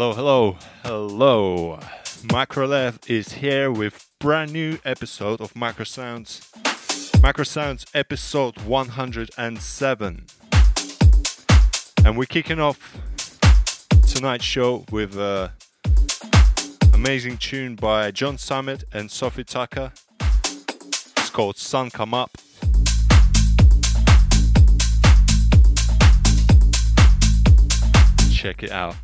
Hello, hello, hello. Microlev is here with brand new episode of Microsounds. Microsounds episode 107. And we're kicking off tonight's show with a amazing tune by John Summit and Sofi Tukker. It's called Sun Come Up. Check it out.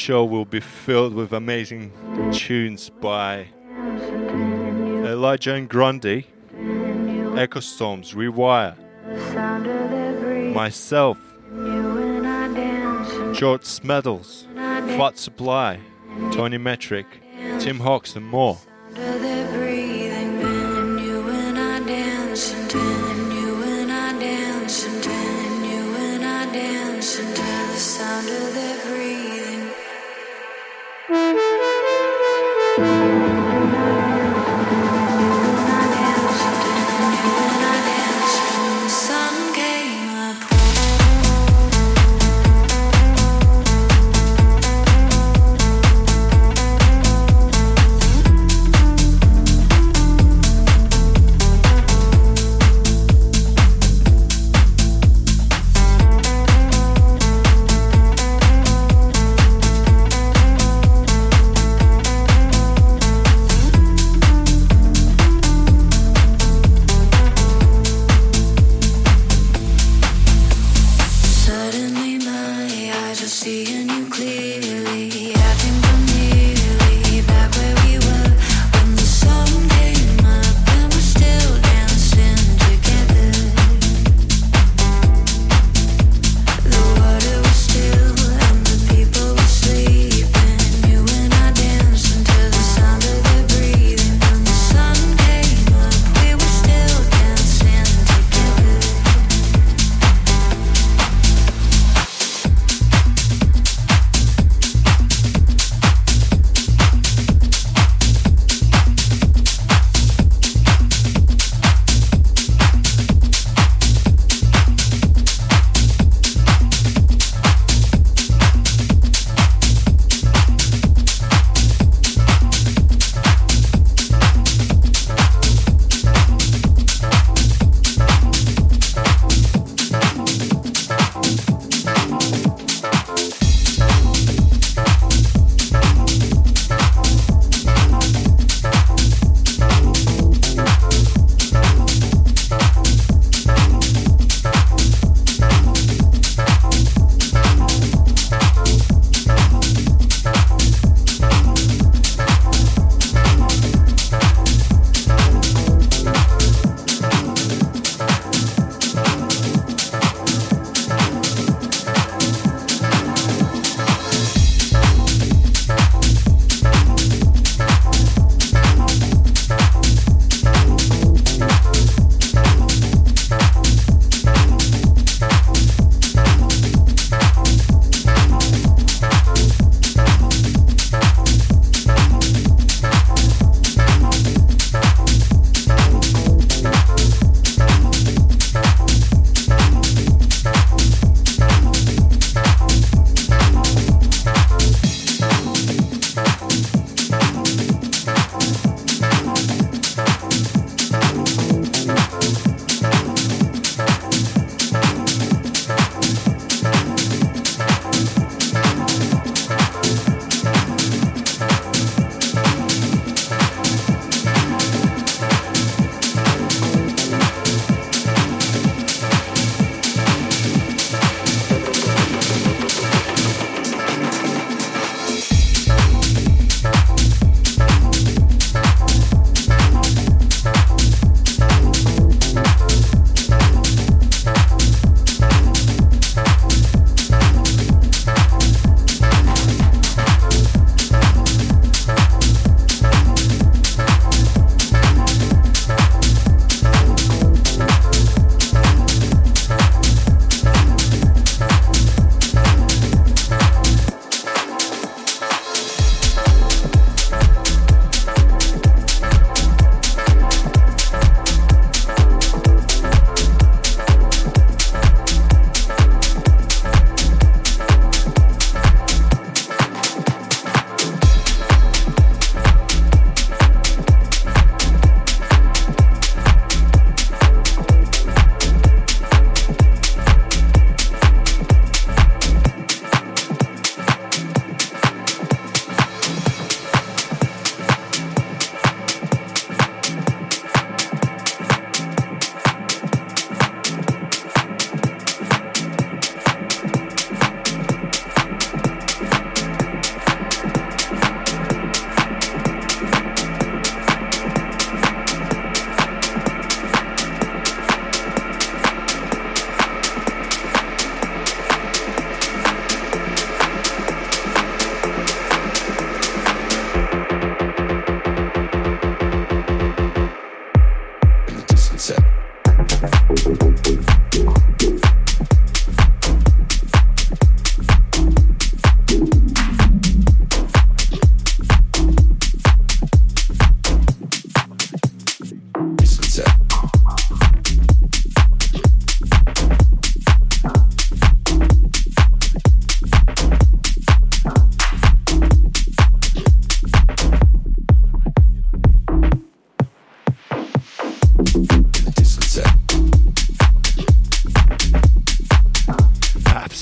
Show will be filled with amazing tunes by Elijah and Grundy, Echo Storms, Rewire, myself, George Smedals, Fat Supply, Tony Metric, Tim Hawks, and more.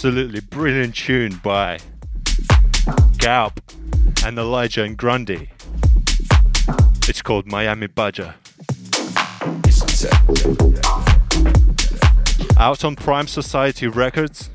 Absolutely brilliant tune by Galp and Elijah and Grundy. It's called Miami Badger. Out on Prime Society Records.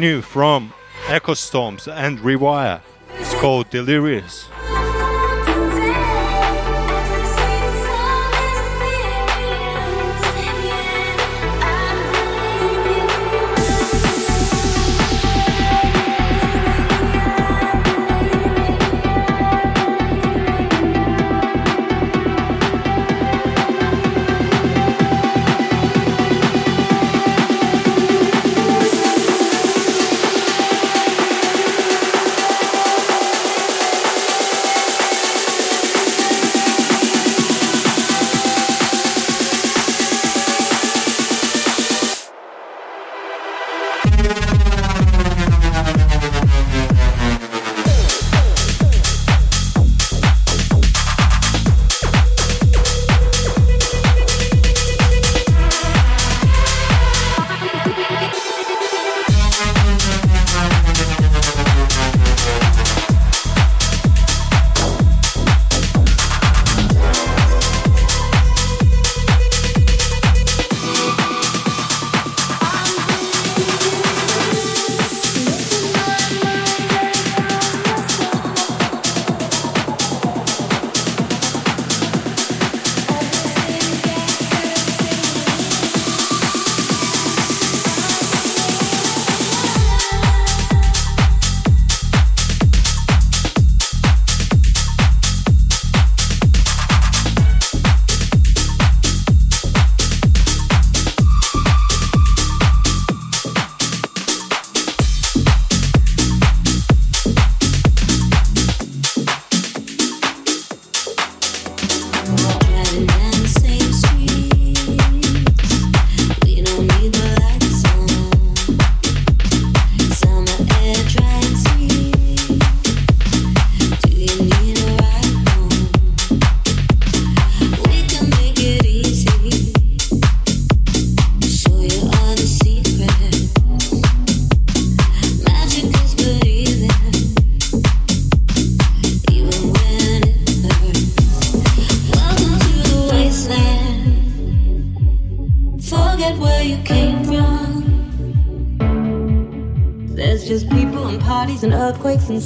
New from Echo Storms and Rewire. It's called Delirious.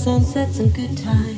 Sunsets and good times.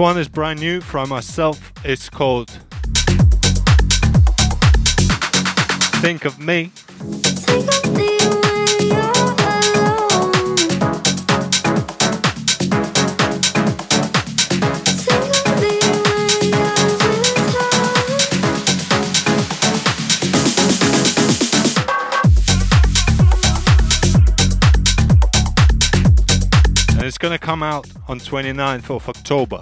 One is brand new from myself. It's called Think of Me. Think of me when you're alone. Think of me when you're with her. And it's gonna come out on 29th of October.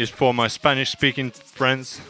Is for my Spanish speaking friends.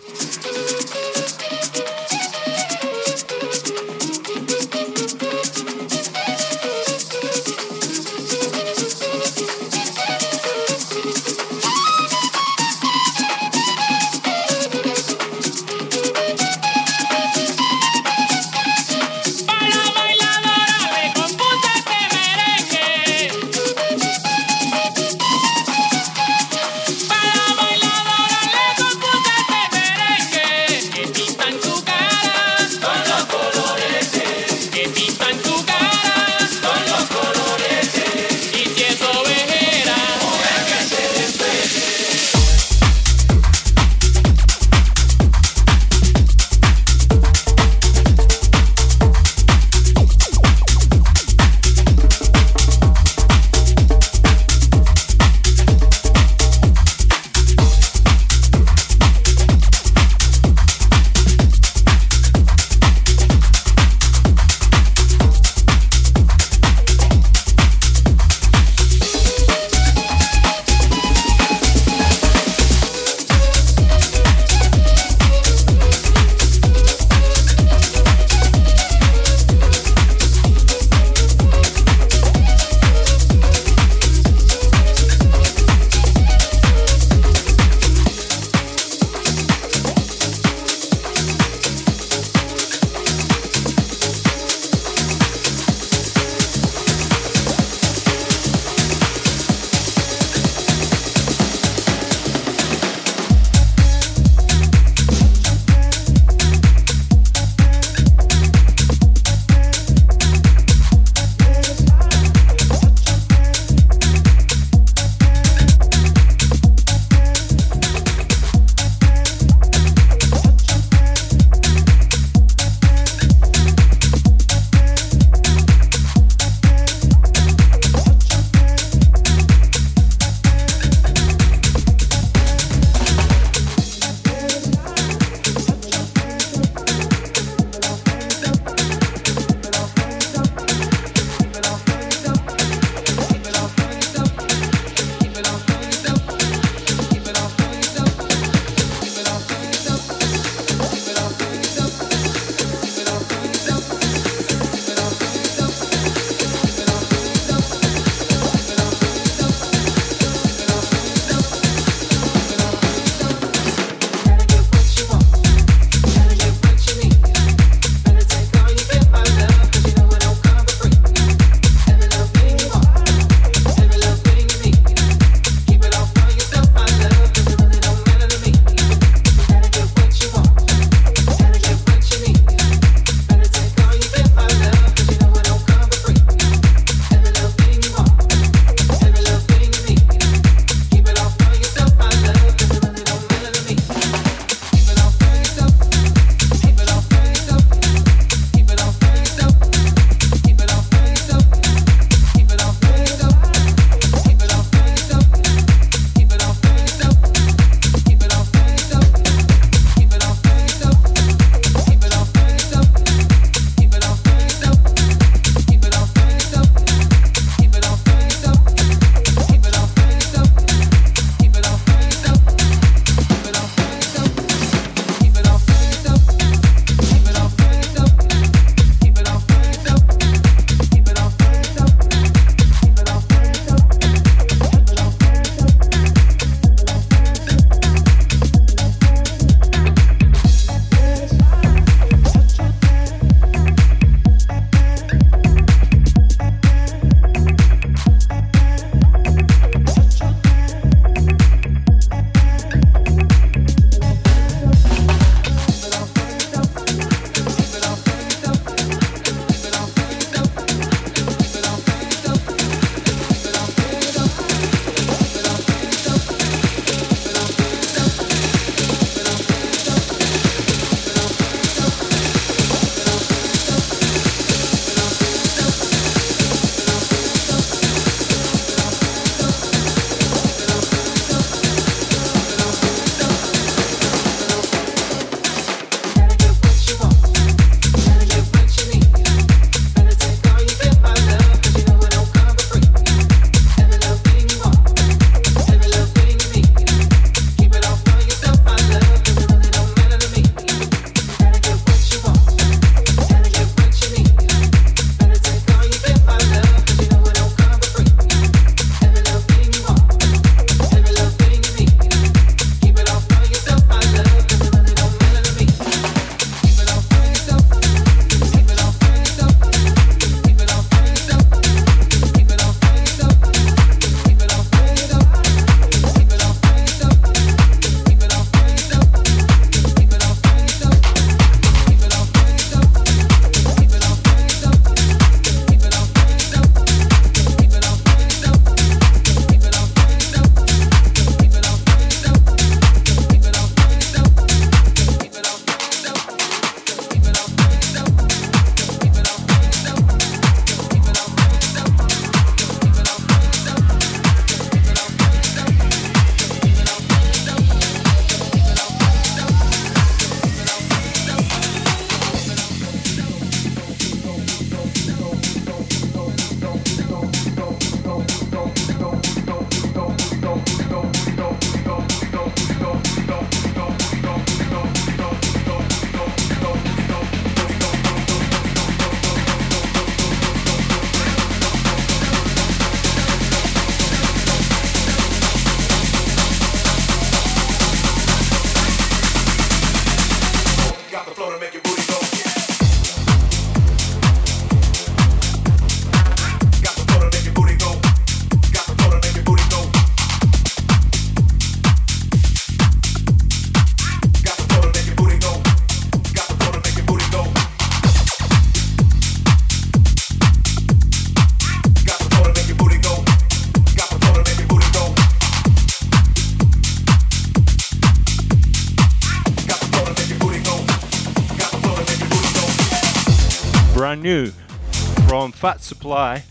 Fat Supply,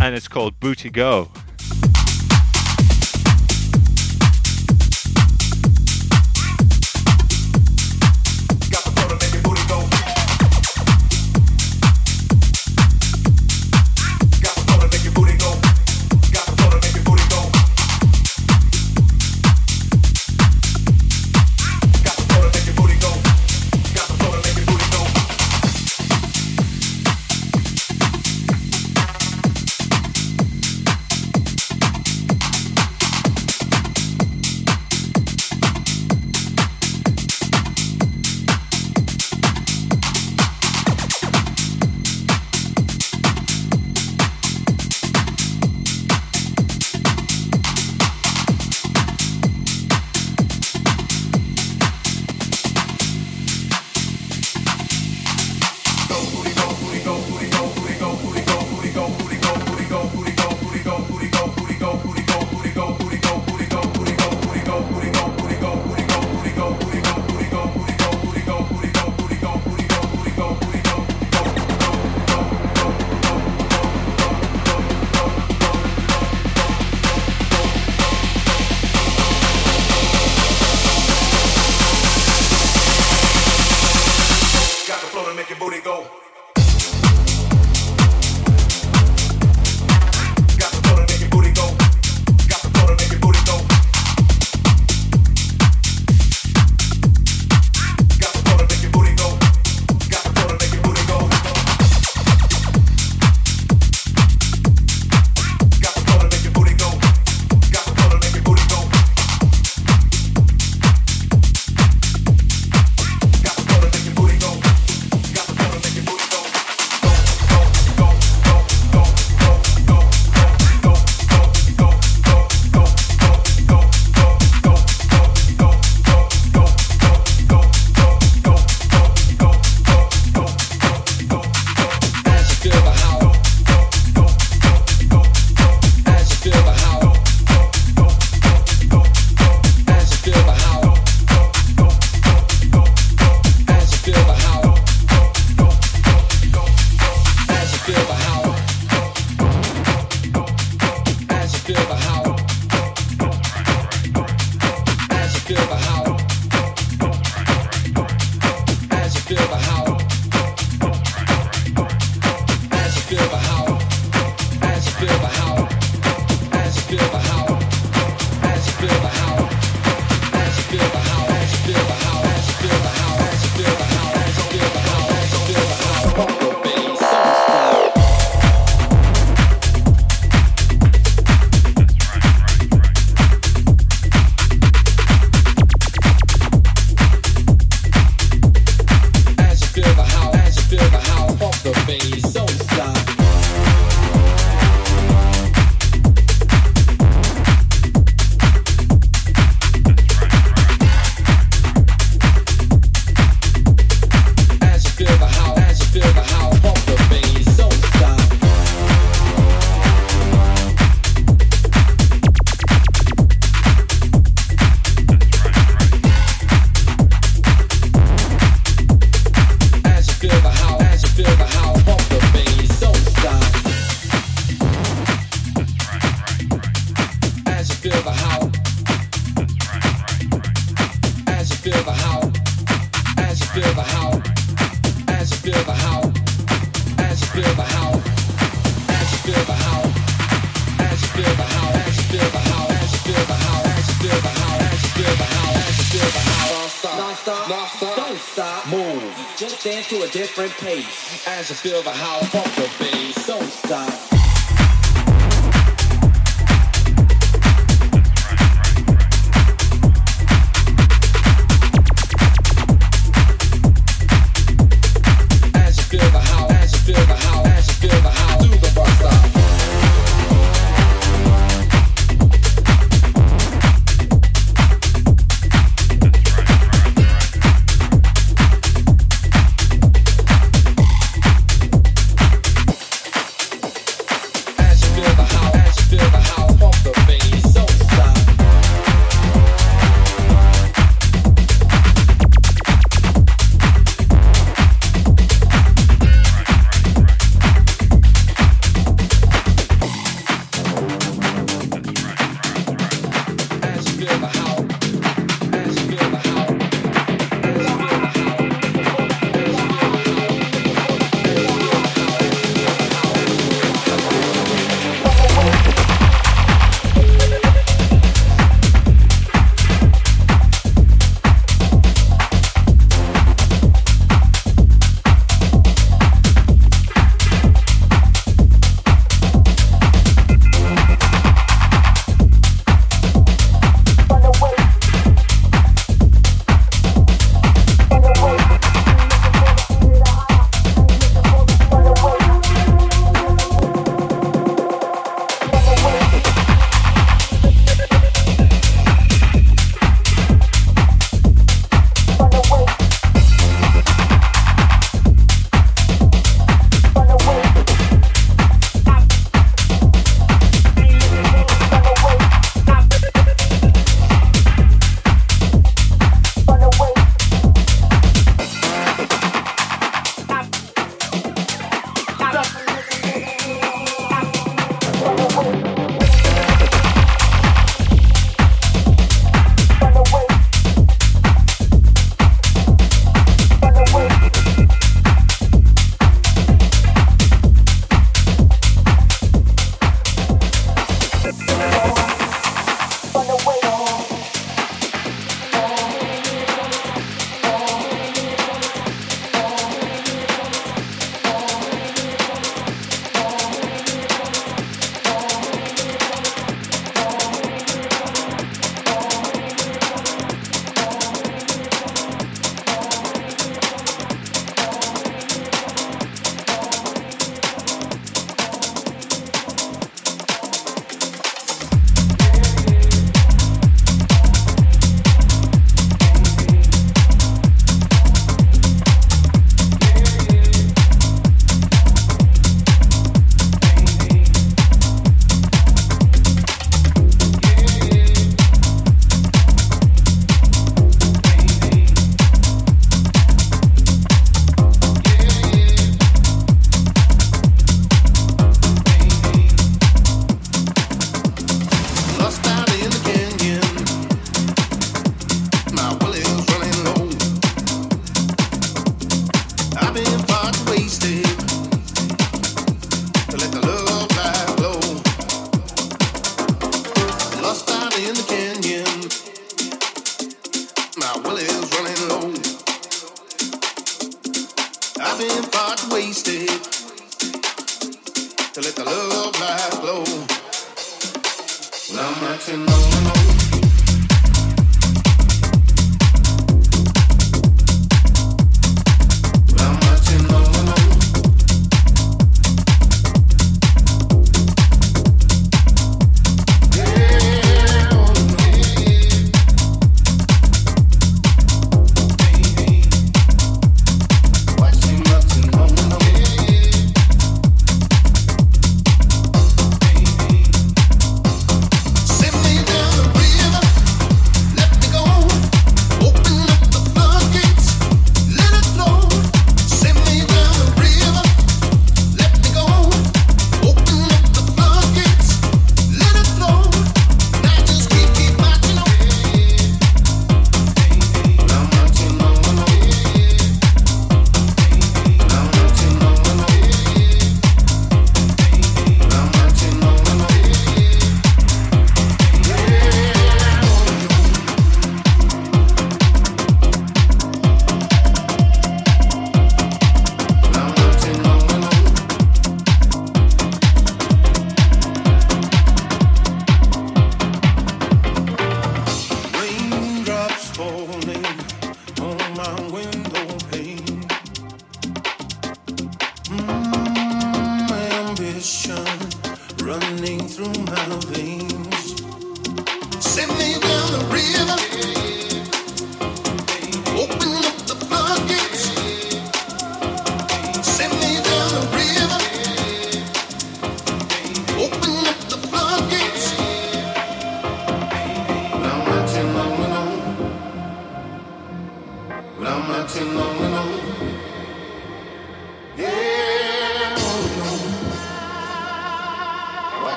and it's called Booty Go. to feel of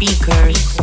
speakers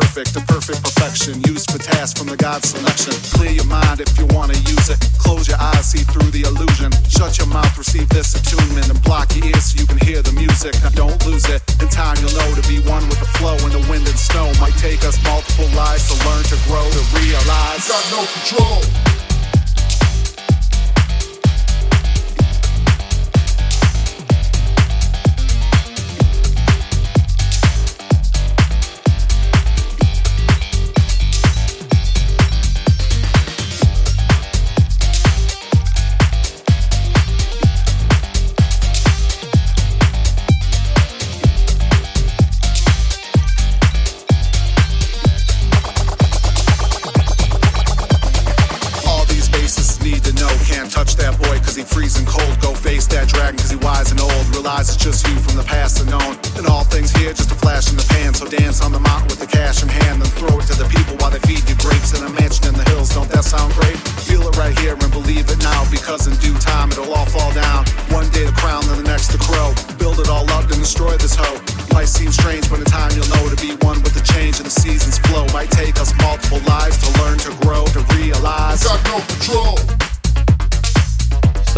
perfect, to perfect perfection. Used for tasks from the God's selection. Clear your mind if you wanna use it. Close your eyes, see through the illusion. Shut your mouth, receive this attunement, and block your ears so you can hear the music. Now don't lose it. In time you'll know to be one with the flow and the wind and snow might take us multiple lives to learn to grow to realize. Got no control.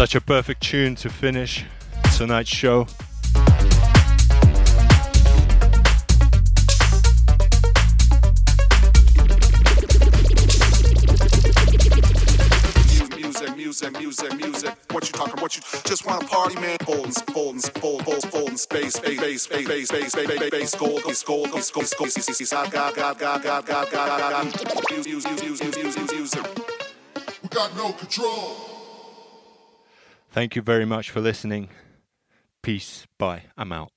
Such a perfect tune to finish tonight's show. Music, music, music. What you talking? What you just want to party, man? Fold and fold and fold, fold, fold and space, space, space, space, space, space, space, space, space, gold, gold, gold, gold, gold, gold, see, see, see, God, God, God, God, God, God, God, God, use, use, use, use, use, use, use, use it. We got no control. Thank you very much for listening. Peace. Bye. I'm out.